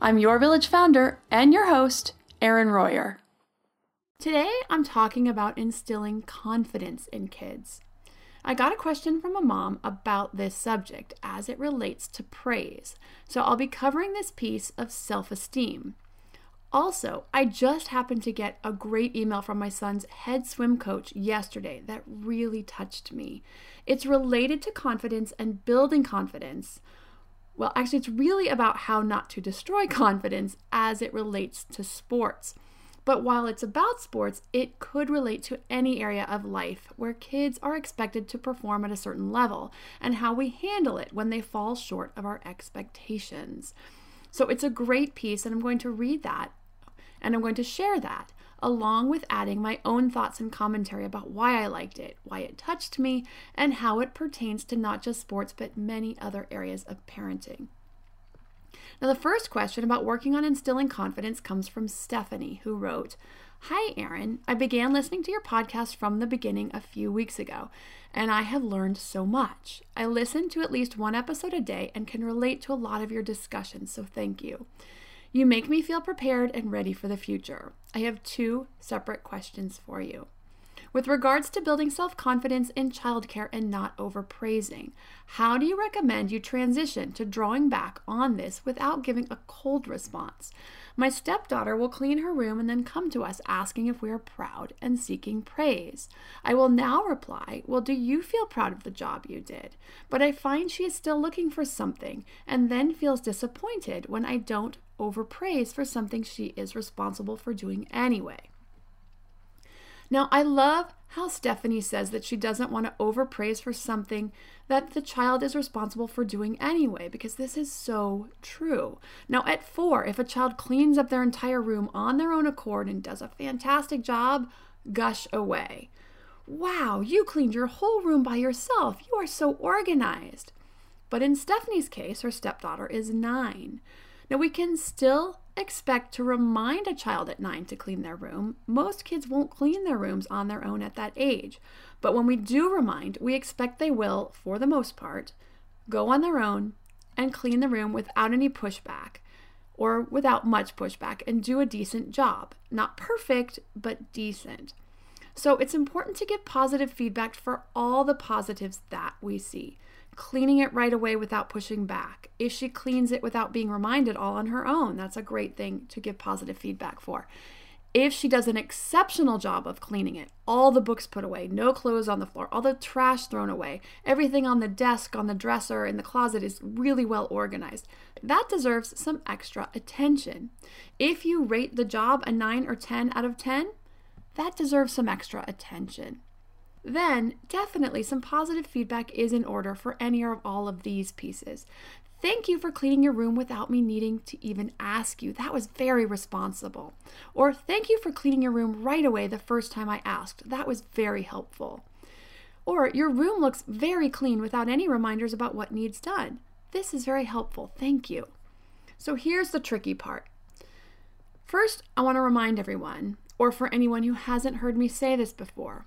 I'm your village founder and your host, Erin Royer. Today, I'm talking about instilling confidence in kids. I got a question from a mom about this subject as it relates to praise, so I'll be covering this piece of self esteem. Also, I just happened to get a great email from my son's head swim coach yesterday that really touched me. It's related to confidence and building confidence. Well, actually, it's really about how not to destroy confidence as it relates to sports. But while it's about sports, it could relate to any area of life where kids are expected to perform at a certain level and how we handle it when they fall short of our expectations. So it's a great piece, and I'm going to read that and I'm going to share that along with adding my own thoughts and commentary about why I liked it, why it touched me, and how it pertains to not just sports but many other areas of parenting. Now, the first question about working on instilling confidence comes from Stephanie, who wrote, Hi, Erin. I began listening to your podcast from the beginning a few weeks ago, and I have learned so much. I listen to at least one episode a day and can relate to a lot of your discussions, so thank you. You make me feel prepared and ready for the future. I have two separate questions for you. With regards to building self confidence in childcare and not overpraising, how do you recommend you transition to drawing back on this without giving a cold response? My stepdaughter will clean her room and then come to us asking if we are proud and seeking praise. I will now reply, Well, do you feel proud of the job you did? But I find she is still looking for something and then feels disappointed when I don't overpraise for something she is responsible for doing anyway. Now, I love how Stephanie says that she doesn't want to overpraise for something that the child is responsible for doing anyway, because this is so true. Now, at four, if a child cleans up their entire room on their own accord and does a fantastic job, gush away. Wow, you cleaned your whole room by yourself. You are so organized. But in Stephanie's case, her stepdaughter is nine. Now, we can still expect to remind a child at nine to clean their room. Most kids won't clean their rooms on their own at that age. But when we do remind, we expect they will, for the most part, go on their own and clean the room without any pushback or without much pushback and do a decent job. Not perfect, but decent. So it's important to give positive feedback for all the positives that we see cleaning it right away without pushing back. If she cleans it without being reminded all on her own, that's a great thing to give positive feedback for. If she does an exceptional job of cleaning it, all the books put away, no clothes on the floor, all the trash thrown away, everything on the desk, on the dresser, in the closet is really well organized, that deserves some extra attention. If you rate the job a 9 or 10 out of 10, that deserves some extra attention then definitely some positive feedback is in order for any or all of these pieces. Thank you for cleaning your room without me needing to even ask you. That was very responsible. Or thank you for cleaning your room right away the first time I asked. That was very helpful. Or your room looks very clean without any reminders about what needs done. This is very helpful. Thank you. So here's the tricky part. First, I want to remind everyone, or for anyone who hasn't heard me say this before,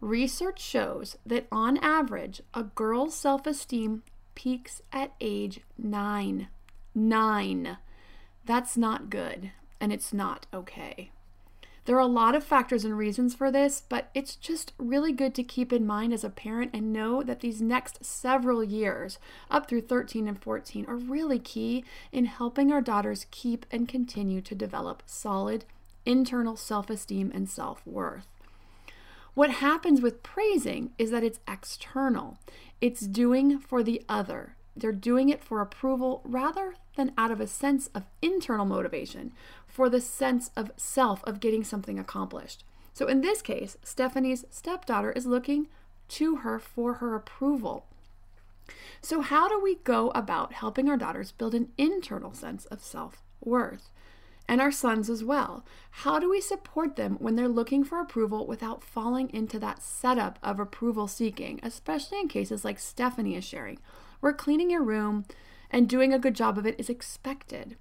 Research shows that on average, a girl's self esteem peaks at age nine. Nine. That's not good, and it's not okay. There are a lot of factors and reasons for this, but it's just really good to keep in mind as a parent and know that these next several years, up through 13 and 14, are really key in helping our daughters keep and continue to develop solid internal self esteem and self worth. What happens with praising is that it's external, it's doing for the other. They're doing it for approval rather than out of a sense of internal motivation, for the sense of self of getting something accomplished. So in this case, Stephanie's stepdaughter is looking to her for her approval. So, how do we go about helping our daughters build an internal sense of self worth? And our sons as well. How do we support them when they're looking for approval without falling into that setup of approval seeking, especially in cases like Stephanie is sharing, where cleaning your room and doing a good job of it is expected?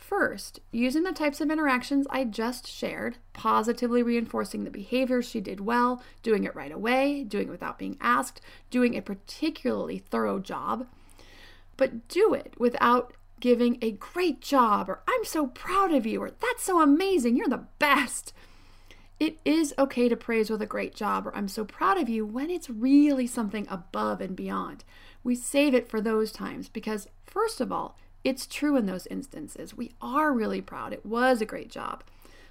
First, using the types of interactions I just shared, positively reinforcing the behaviors she did well, doing it right away, doing it without being asked, doing a particularly thorough job. But do it without giving a great job or I'm so proud of you or that's so amazing, you're the best. It is okay to praise with a great job or I'm so proud of you when it's really something above and beyond. We save it for those times because, first of all, it's true in those instances. We are really proud. It was a great job.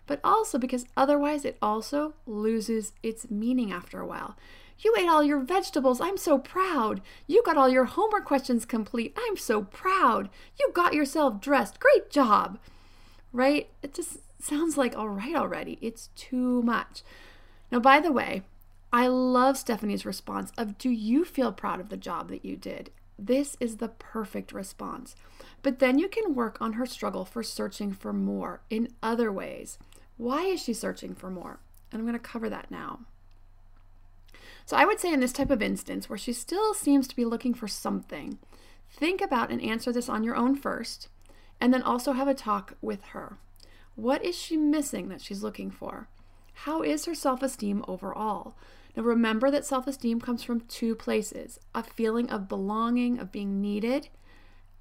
But also because otherwise it also loses its meaning after a while. You ate all your vegetables. I'm so proud. You got all your homework questions complete. I'm so proud. You got yourself dressed. Great job. Right? It just sounds like all right already. It's too much. Now, by the way, I love Stephanie's response of Do you feel proud of the job that you did? This is the perfect response. But then you can work on her struggle for searching for more in other ways. Why is she searching for more? And I'm going to cover that now. So I would say in this type of instance where she still seems to be looking for something, think about and answer this on your own first, and then also have a talk with her. What is she missing that she's looking for? How is her self esteem overall? Now, remember that self esteem comes from two places a feeling of belonging, of being needed,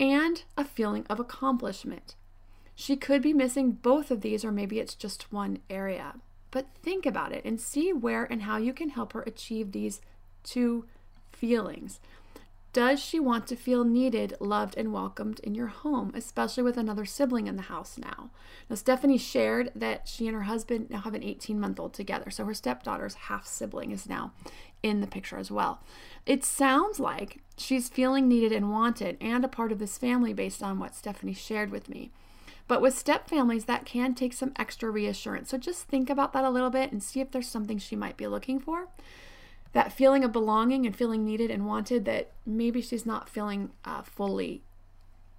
and a feeling of accomplishment. She could be missing both of these, or maybe it's just one area. But think about it and see where and how you can help her achieve these two feelings. Does she want to feel needed, loved, and welcomed in your home, especially with another sibling in the house now? Now, Stephanie shared that she and her husband now have an 18 month old together, so her stepdaughter's half sibling is now in the picture as well. It sounds like she's feeling needed and wanted and a part of this family based on what Stephanie shared with me. But with step families, that can take some extra reassurance. So just think about that a little bit and see if there's something she might be looking for. That feeling of belonging and feeling needed and wanted that maybe she's not feeling uh, fully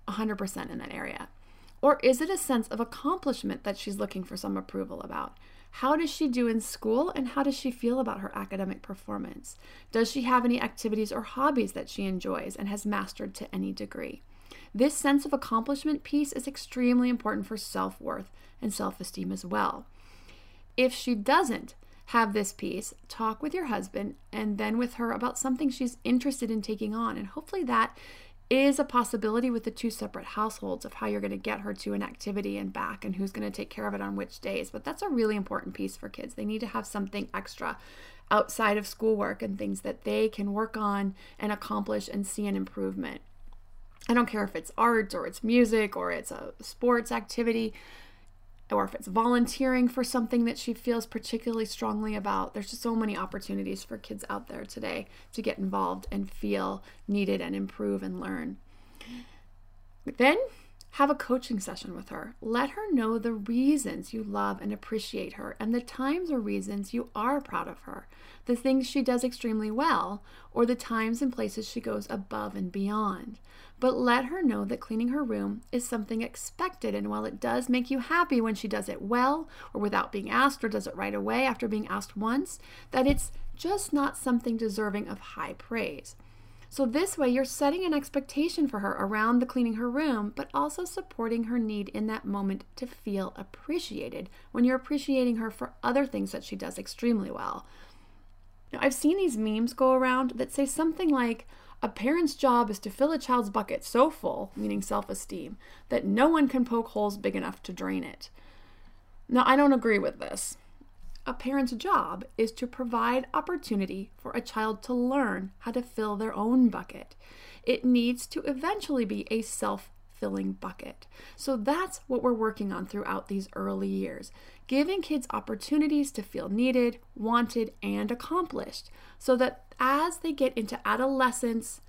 100% in that area. Or is it a sense of accomplishment that she's looking for some approval about? How does she do in school and how does she feel about her academic performance? Does she have any activities or hobbies that she enjoys and has mastered to any degree? This sense of accomplishment piece is extremely important for self worth and self esteem as well. If she doesn't have this piece, talk with your husband and then with her about something she's interested in taking on. And hopefully that is a possibility with the two separate households of how you're going to get her to an activity and back and who's going to take care of it on which days. But that's a really important piece for kids. They need to have something extra outside of schoolwork and things that they can work on and accomplish and see an improvement. I don't care if it's art or it's music or it's a sports activity or if it's volunteering for something that she feels particularly strongly about. There's just so many opportunities for kids out there today to get involved and feel needed and improve and learn. Then have a coaching session with her. Let her know the reasons you love and appreciate her and the times or reasons you are proud of her, the things she does extremely well, or the times and places she goes above and beyond. But let her know that cleaning her room is something expected, and while it does make you happy when she does it well or without being asked or does it right away after being asked once, that it's just not something deserving of high praise. So, this way, you're setting an expectation for her around the cleaning her room, but also supporting her need in that moment to feel appreciated when you're appreciating her for other things that she does extremely well. Now, I've seen these memes go around that say something like, a parent's job is to fill a child's bucket so full, meaning self esteem, that no one can poke holes big enough to drain it. Now, I don't agree with this a parent's job is to provide opportunity for a child to learn how to fill their own bucket. It needs to eventually be a self filling bucket. So that's what we're working on throughout these early years giving kids opportunities to feel needed, wanted, and accomplished so that as they get into adolescence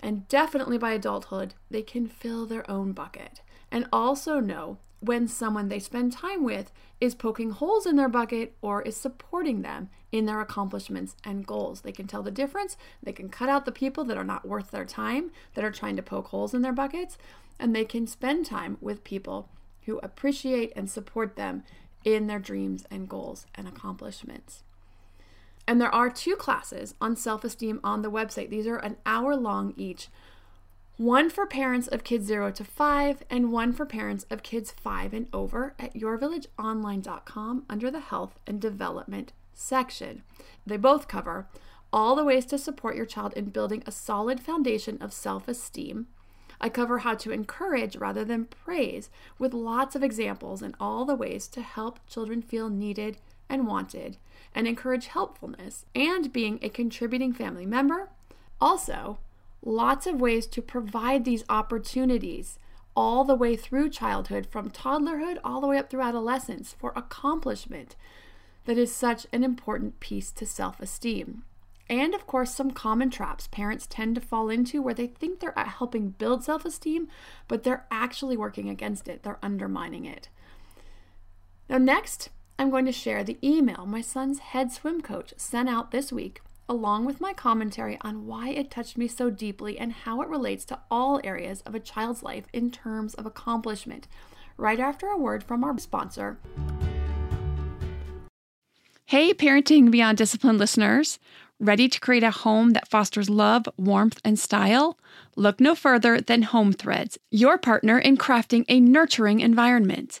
and definitely by adulthood, they can fill their own bucket. And also know when someone they spend time with is poking holes in their bucket or is supporting them in their accomplishments and goals. They can tell the difference. They can cut out the people that are not worth their time, that are trying to poke holes in their buckets, and they can spend time with people who appreciate and support them in their dreams and goals and accomplishments. And there are two classes on self esteem on the website. These are an hour long each one for parents of kids 0 to 5 and one for parents of kids 5 and over at yourvillageonline.com under the health and development section. They both cover all the ways to support your child in building a solid foundation of self esteem. I cover how to encourage rather than praise with lots of examples and all the ways to help children feel needed and wanted and encourage helpfulness and being a contributing family member. Also, lots of ways to provide these opportunities all the way through childhood, from toddlerhood all the way up through adolescence for accomplishment. That is such an important piece to self esteem. And of course, some common traps parents tend to fall into where they think they're helping build self esteem, but they're actually working against it, they're undermining it. Now, next, I'm going to share the email my son's head swim coach sent out this week along with my commentary on why it touched me so deeply and how it relates to all areas of a child's life in terms of accomplishment, right after a word from our sponsor. Hey, Parenting Beyond Discipline listeners. Ready to create a home that fosters love, warmth, and style? Look no further than Home Threads, your partner in crafting a nurturing environment.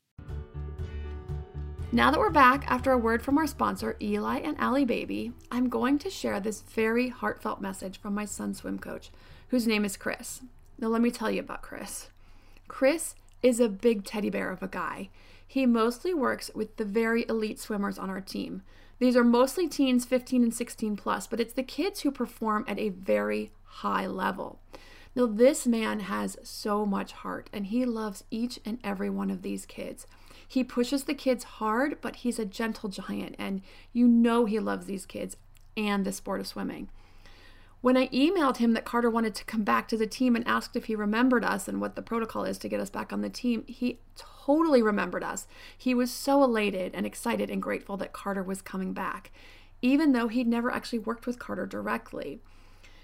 Now that we're back after a word from our sponsor, Eli and Allie Baby, I'm going to share this very heartfelt message from my son's swim coach, whose name is Chris. Now, let me tell you about Chris. Chris is a big teddy bear of a guy. He mostly works with the very elite swimmers on our team. These are mostly teens 15 and 16 plus, but it's the kids who perform at a very high level. Now, this man has so much heart and he loves each and every one of these kids. He pushes the kids hard, but he's a gentle giant, and you know he loves these kids and the sport of swimming. When I emailed him that Carter wanted to come back to the team and asked if he remembered us and what the protocol is to get us back on the team, he totally remembered us. He was so elated and excited and grateful that Carter was coming back, even though he'd never actually worked with Carter directly.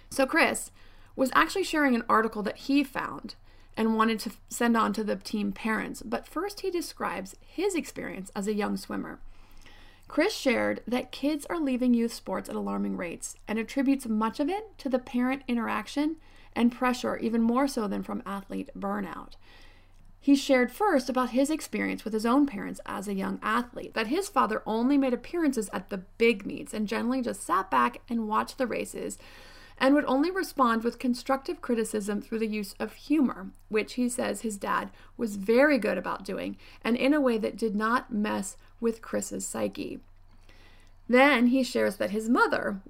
So, Chris was actually sharing an article that he found and wanted to send on to the team parents. But first, he describes his experience as a young swimmer. Chris shared that kids are leaving youth sports at alarming rates and attributes much of it to the parent interaction and pressure, even more so than from athlete burnout. He shared first about his experience with his own parents as a young athlete, that his father only made appearances at the big meets and generally just sat back and watched the races and would only respond with constructive criticism through the use of humor, which he says his dad was very good about doing and in a way that did not mess with Chris's psyche. Then he shares that his mother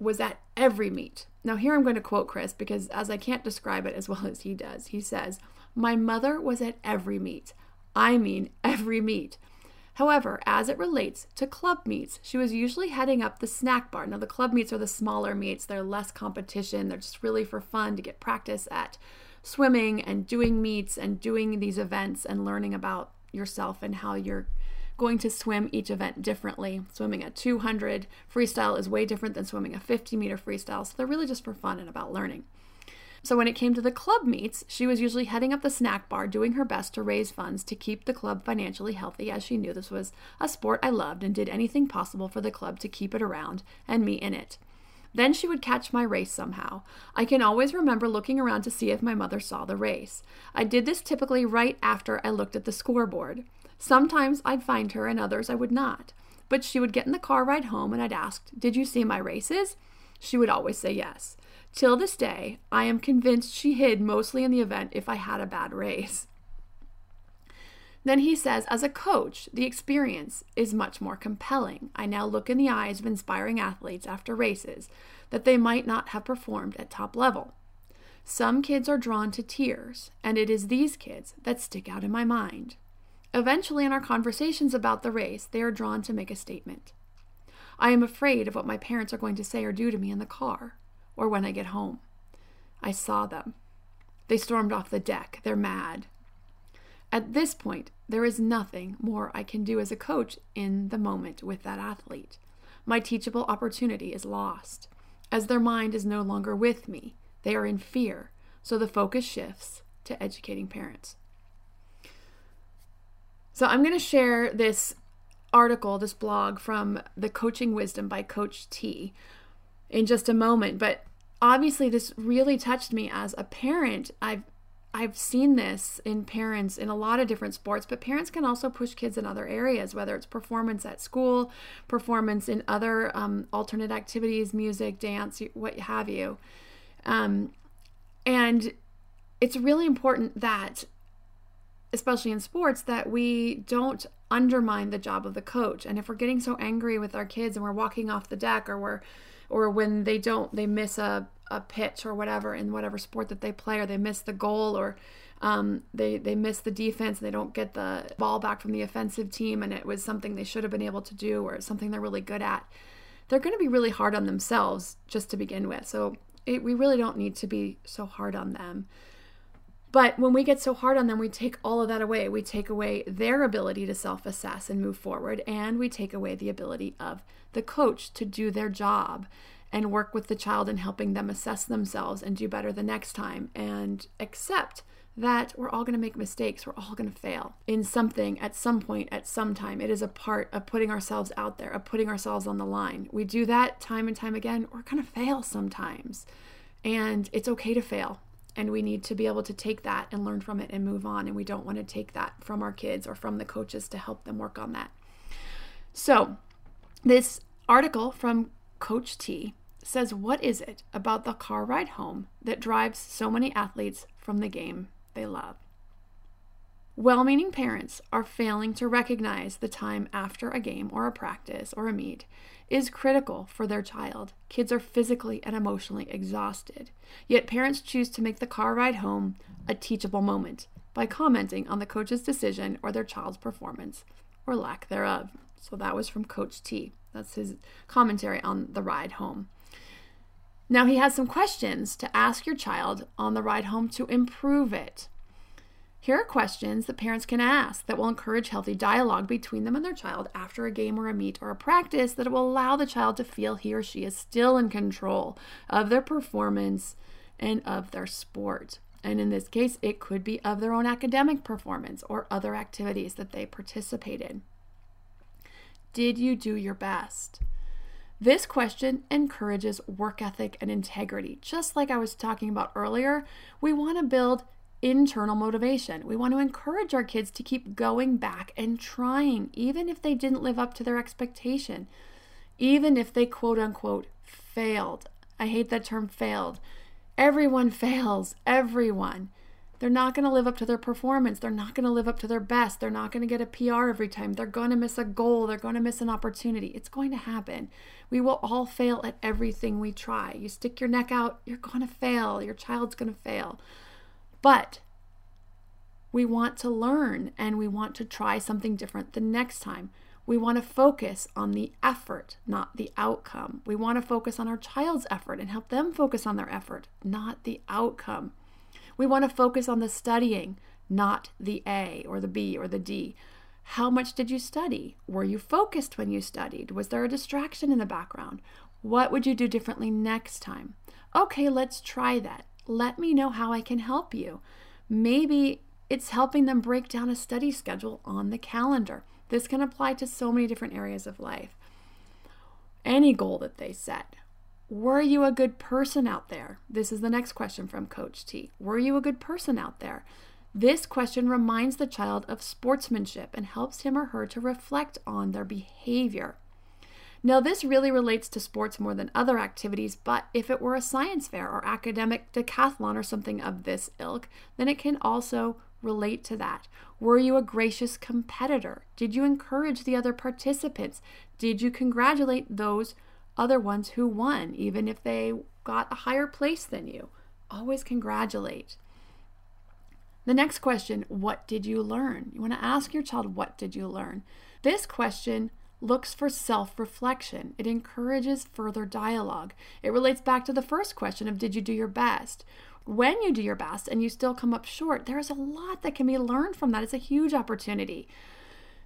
was at every meet. Now, here I'm going to quote Chris because as I can't describe it as well as he does, he says, My mother was at every meet. I mean, every meet. However, as it relates to club meets, she was usually heading up the snack bar. Now, the club meets are the smaller meets, they're less competition, they're just really for fun to get practice at swimming and doing meets and doing these events and learning about yourself and how you're going to swim each event differently. Swimming a 200 freestyle is way different than swimming a 50 meter freestyle, so they're really just for fun and about learning. So when it came to the club meets, she was usually heading up the snack bar, doing her best to raise funds to keep the club financially healthy, as she knew this was a sport I loved and did anything possible for the club to keep it around and me in it. Then she would catch my race somehow. I can always remember looking around to see if my mother saw the race. I did this typically right after I looked at the scoreboard. Sometimes I'd find her and others I would not. But she would get in the car ride home and I'd ask, Did you see my races? She would always say yes. Till this day, I am convinced she hid mostly in the event if I had a bad race. Then he says, as a coach, the experience is much more compelling. I now look in the eyes of inspiring athletes after races that they might not have performed at top level. Some kids are drawn to tears, and it is these kids that stick out in my mind. Eventually, in our conversations about the race, they are drawn to make a statement. I am afraid of what my parents are going to say or do to me in the car or when I get home. I saw them. They stormed off the deck. They're mad. At this point, there is nothing more I can do as a coach in the moment with that athlete. My teachable opportunity is lost. As their mind is no longer with me, they are in fear, so the focus shifts to educating parents. So, I'm going to share this article, this blog from The Coaching Wisdom by Coach T in just a moment. But obviously, this really touched me as a parent. I've I've seen this in parents in a lot of different sports, but parents can also push kids in other areas, whether it's performance at school, performance in other um, alternate activities, music, dance, what have you. Um, and it's really important that, especially in sports, that we don't undermine the job of the coach. And if we're getting so angry with our kids and we're walking off the deck or we're or when they don't they miss a, a pitch or whatever in whatever sport that they play or they miss the goal or um, they they miss the defense and they don't get the ball back from the offensive team and it was something they should have been able to do or something they're really good at they're going to be really hard on themselves just to begin with. So it, we really don't need to be so hard on them but when we get so hard on them, we take all of that away. We take away their ability to self assess and move forward, and we take away the ability of the coach to do their job and work with the child in helping them assess themselves and do better the next time and accept that we're all going to make mistakes. We're all going to fail in something at some point, at some time. It is a part of putting ourselves out there, of putting ourselves on the line. We do that time and time again. We're going to fail sometimes. And it's okay to fail. And we need to be able to take that and learn from it and move on. And we don't want to take that from our kids or from the coaches to help them work on that. So, this article from Coach T says, What is it about the car ride home that drives so many athletes from the game they love? Well meaning parents are failing to recognize the time after a game or a practice or a meet is critical for their child. Kids are physically and emotionally exhausted. Yet parents choose to make the car ride home a teachable moment by commenting on the coach's decision or their child's performance or lack thereof. So that was from Coach T. That's his commentary on the ride home. Now, he has some questions to ask your child on the ride home to improve it. Here are questions that parents can ask that will encourage healthy dialogue between them and their child after a game or a meet or a practice that will allow the child to feel he or she is still in control of their performance and of their sport. And in this case, it could be of their own academic performance or other activities that they participate in. Did you do your best? This question encourages work ethic and integrity. Just like I was talking about earlier, we want to build internal motivation. We want to encourage our kids to keep going back and trying, even if they didn't live up to their expectation, even if they quote unquote failed. I hate that term failed. Everyone fails, everyone. They're not going to live up to their performance. They're not going to live up to their best. They're not going to get a PR every time. They're going to miss a goal. They're going to miss an opportunity. It's going to happen. We will all fail at everything we try. You stick your neck out, you're going to fail. Your child's going to fail. But we want to learn and we want to try something different the next time. We want to focus on the effort, not the outcome. We want to focus on our child's effort and help them focus on their effort, not the outcome. We want to focus on the studying, not the A or the B or the D. How much did you study? Were you focused when you studied? Was there a distraction in the background? What would you do differently next time? Okay, let's try that let me know how I can help you. Maybe it's helping them break down a study schedule on the calendar. This can apply to so many different areas of life. Any goal that they set. Were you a good person out there? This is the next question from Coach T. Were you a good person out there? This question reminds the child of sportsmanship and helps him or her to reflect on their behavior. Now, this really relates to sports more than other activities, but if it were a science fair or academic decathlon or something of this ilk, then it can also relate to that. Were you a gracious competitor? Did you encourage the other participants? Did you congratulate those other ones who won, even if they got a higher place than you? Always congratulate. The next question, what did you learn? You want to ask your child, what did you learn? This question looks for self reflection. It encourages further dialogue. It relates back to the first question of did you do your best? When you do your best and you still come up short, there is a lot that can be learned from that. It's a huge opportunity.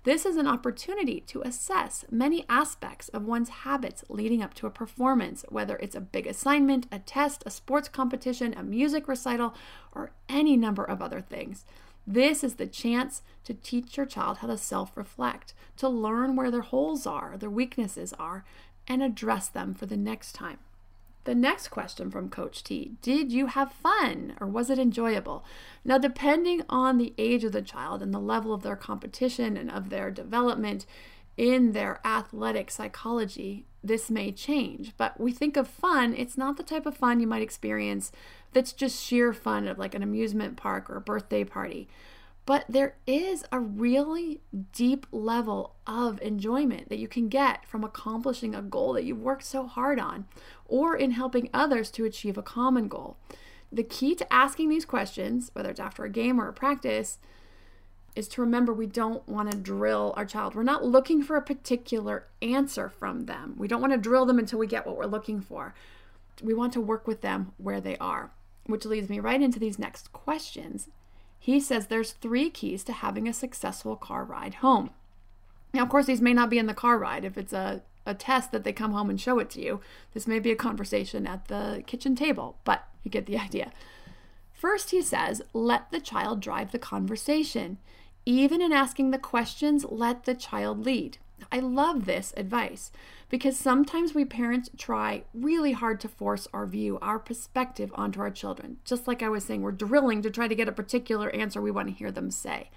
This is an opportunity to assess many aspects of one's habits leading up to a performance, whether it's a big assignment, a test, a sports competition, a music recital, or any number of other things. This is the chance to teach your child how to self reflect, to learn where their holes are, their weaknesses are, and address them for the next time. The next question from Coach T Did you have fun or was it enjoyable? Now, depending on the age of the child and the level of their competition and of their development in their athletic psychology, this may change. But we think of fun, it's not the type of fun you might experience that's just sheer fun of like an amusement park or a birthday party. But there is a really deep level of enjoyment that you can get from accomplishing a goal that you've worked so hard on or in helping others to achieve a common goal. The key to asking these questions, whether it's after a game or a practice, is to remember we don't want to drill our child. We're not looking for a particular answer from them. We don't want to drill them until we get what we're looking for. We want to work with them where they are, which leads me right into these next questions. He says there's three keys to having a successful car ride home. Now, of course, these may not be in the car ride. If it's a, a test that they come home and show it to you, this may be a conversation at the kitchen table, but you get the idea. First, he says, let the child drive the conversation. Even in asking the questions, let the child lead. I love this advice because sometimes we parents try really hard to force our view, our perspective onto our children. Just like I was saying, we're drilling to try to get a particular answer we want to hear them say.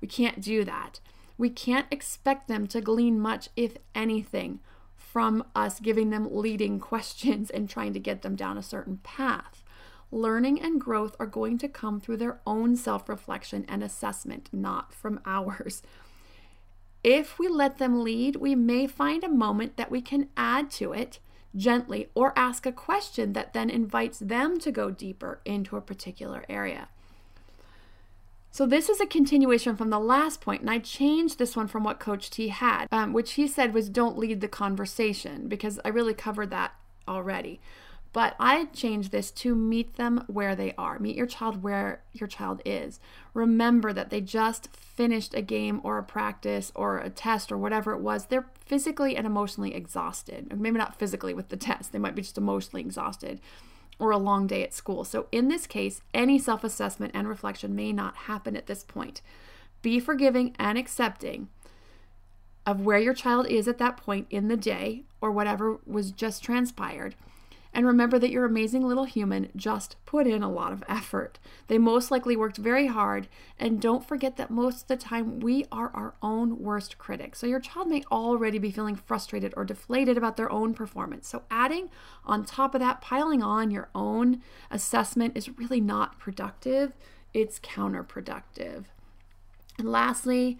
We can't do that. We can't expect them to glean much, if anything, from us giving them leading questions and trying to get them down a certain path learning and growth are going to come through their own self reflection and assessment, not from ours. If we let them lead, we may find a moment that we can add to it gently or ask a question that then invites them to go deeper into a particular area. So, this is a continuation from the last point, and I changed this one from what Coach T had, um, which he said was don't lead the conversation, because I really covered that already. But I change this to meet them where they are. Meet your child where your child is. Remember that they just finished a game or a practice or a test or whatever it was. They're physically and emotionally exhausted. maybe not physically with the test, they might be just emotionally exhausted or a long day at school. So, in this case, any self assessment and reflection may not happen at this point. Be forgiving and accepting of where your child is at that point in the day or whatever was just transpired and remember that your amazing little human just put in a lot of effort. They most likely worked very hard. And don't forget that most of the time we are our own worst critic. So your child may already be feeling frustrated or deflated about their own performance. So adding on top of that, piling on your own assessment is really not productive, it's counterproductive. And lastly,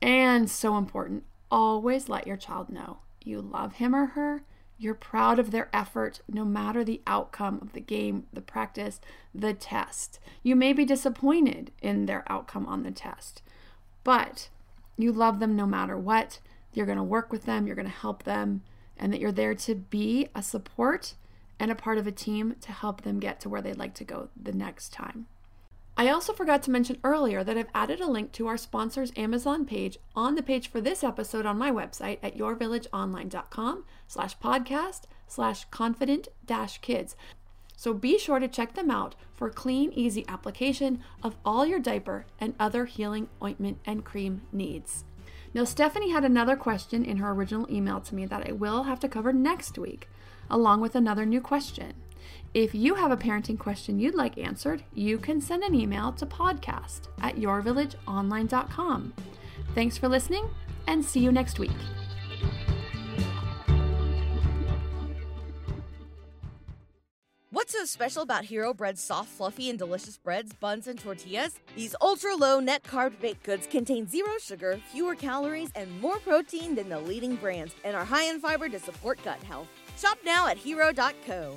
and so important, always let your child know you love him or her you're proud of their effort no matter the outcome of the game, the practice, the test. You may be disappointed in their outcome on the test, but you love them no matter what. You're going to work with them, you're going to help them, and that you're there to be a support and a part of a team to help them get to where they'd like to go the next time. I also forgot to mention earlier that I've added a link to our sponsor's Amazon page on the page for this episode on my website at yourvillageonline.com slash podcast slash confident dash kids. So be sure to check them out for clean, easy application of all your diaper and other healing ointment and cream needs. Now, Stephanie had another question in her original email to me that I will have to cover next week, along with another new question. If you have a parenting question you'd like answered, you can send an email to podcast at yourvillageonline.com. Thanks for listening and see you next week. What's so special about Hero Bread's soft, fluffy, and delicious breads, buns, and tortillas? These ultra low net carb baked goods contain zero sugar, fewer calories, and more protein than the leading brands, and are high in fiber to support gut health. Shop now at hero.co.